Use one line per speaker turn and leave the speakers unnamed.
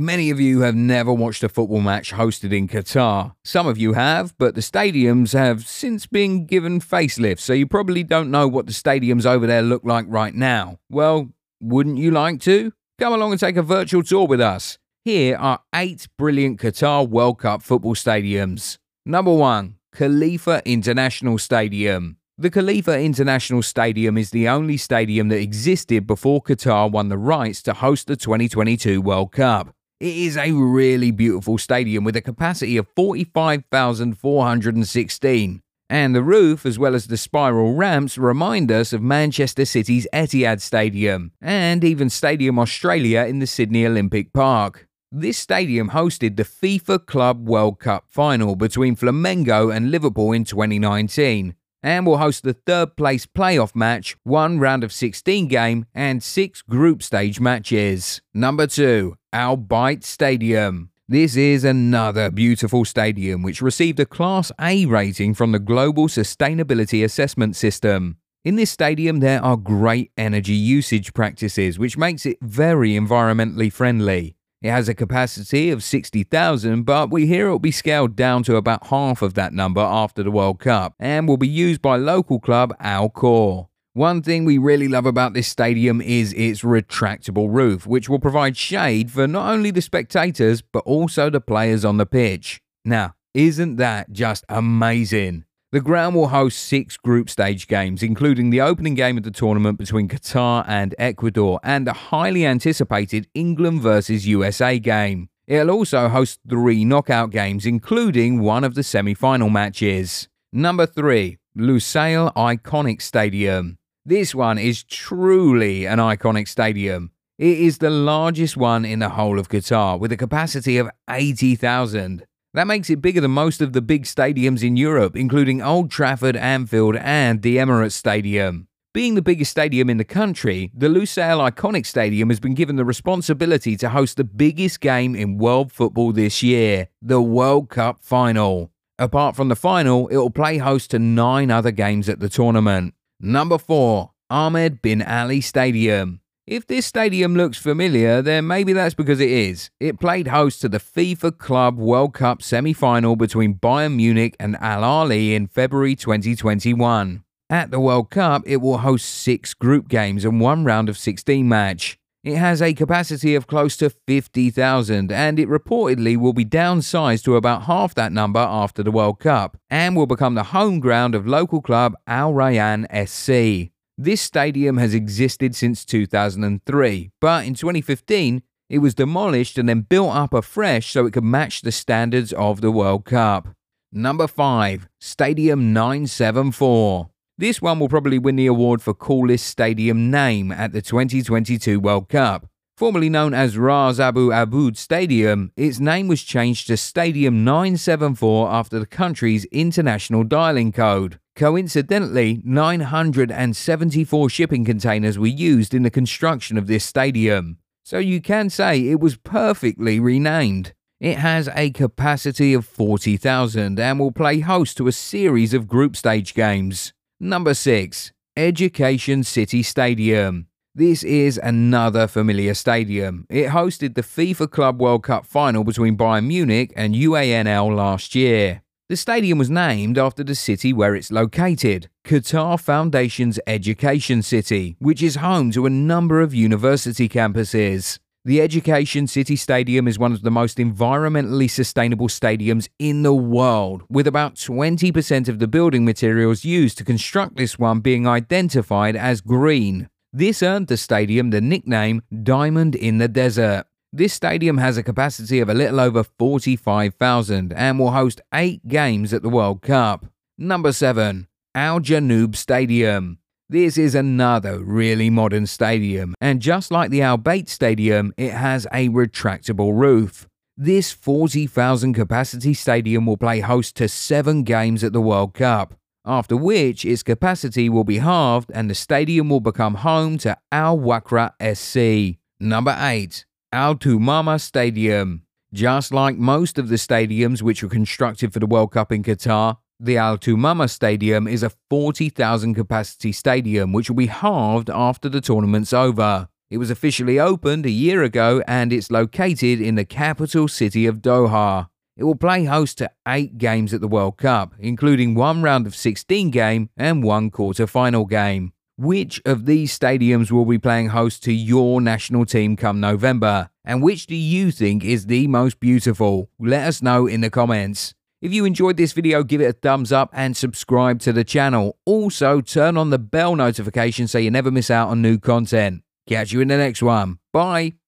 Many of you have never watched a football match hosted in Qatar. Some of you have, but the stadiums have since been given facelifts, so you probably don't know what the stadiums over there look like right now. Well, wouldn't you like to? Come along and take a virtual tour with us. Here are eight brilliant Qatar World Cup football stadiums. Number one, Khalifa International Stadium. The Khalifa International Stadium is the only stadium that existed before Qatar won the rights to host the 2022 World Cup. It is a really beautiful stadium with a capacity of 45,416. And the roof, as well as the spiral ramps, remind us of Manchester City's Etihad Stadium and even Stadium Australia in the Sydney Olympic Park. This stadium hosted the FIFA Club World Cup final between Flamengo and Liverpool in 2019 and will host the third place playoff match, one round of 16 game, and six group stage matches. Number 2. Al Bayt Stadium. This is another beautiful stadium which received a Class A rating from the Global Sustainability Assessment System. In this stadium, there are great energy usage practices, which makes it very environmentally friendly. It has a capacity of 60,000, but we hear it will be scaled down to about half of that number after the World Cup and will be used by local club Al Khor. One thing we really love about this stadium is its retractable roof, which will provide shade for not only the spectators but also the players on the pitch. Now, isn't that just amazing? The ground will host six group stage games, including the opening game of the tournament between Qatar and Ecuador and the highly anticipated England versus USA game. It'll also host three knockout games, including one of the semi final matches. Number 3. Lusail Iconic Stadium. This one is truly an iconic stadium. It is the largest one in the whole of Qatar, with a capacity of 80,000. That makes it bigger than most of the big stadiums in Europe, including Old Trafford, Anfield, and the Emirates Stadium. Being the biggest stadium in the country, the Lusail Iconic Stadium has been given the responsibility to host the biggest game in world football this year, the World Cup Final. Apart from the final, it will play host to nine other games at the tournament. Number 4. Ahmed bin Ali Stadium. If this stadium looks familiar, then maybe that's because it is. It played host to the FIFA Club World Cup semi final between Bayern Munich and Al Ahly in February 2021. At the World Cup, it will host six group games and one round of 16 match. It has a capacity of close to 50,000 and it reportedly will be downsized to about half that number after the World Cup and will become the home ground of local club Al Rayyan SC. This stadium has existed since 2003, but in 2015 it was demolished and then built up afresh so it could match the standards of the World Cup. Number 5. Stadium 974. This one will probably win the award for coolest stadium name at the 2022 World Cup. Formerly known as Ras Abu Aboud Stadium, its name was changed to Stadium 974 after the country's international dialing code. Coincidentally, 974 shipping containers were used in the construction of this stadium. So you can say it was perfectly renamed. It has a capacity of 40,000 and will play host to a series of group stage games. Number 6. Education City Stadium. This is another familiar stadium. It hosted the FIFA Club World Cup final between Bayern Munich and UANL last year. The stadium was named after the city where it's located, Qatar Foundation's Education City, which is home to a number of university campuses. The Education City Stadium is one of the most environmentally sustainable stadiums in the world, with about 20% of the building materials used to construct this one being identified as green. This earned the stadium the nickname Diamond in the Desert. This stadium has a capacity of a little over 45,000 and will host eight games at the World Cup. Number 7. Al Janoub Stadium. This is another really modern stadium, and just like the Al Bayt Stadium, it has a retractable roof. This 40,000 capacity stadium will play host to seven games at the World Cup after which its capacity will be halved and the stadium will become home to Al Wakra SC. Number 8. Al Thumama Stadium. Just like most of the stadiums which were constructed for the World Cup in Qatar, the Al Thumama Stadium is a 40,000 capacity stadium which will be halved after the tournament's over. It was officially opened a year ago and it's located in the capital city of Doha. It will play host to eight games at the World Cup, including one round of 16 game and one quarter final game. Which of these stadiums will be playing host to your national team come November? And which do you think is the most beautiful? Let us know in the comments. If you enjoyed this video, give it a thumbs up and subscribe to the channel. Also, turn on the bell notification so you never miss out on new content. Catch you in the next one. Bye.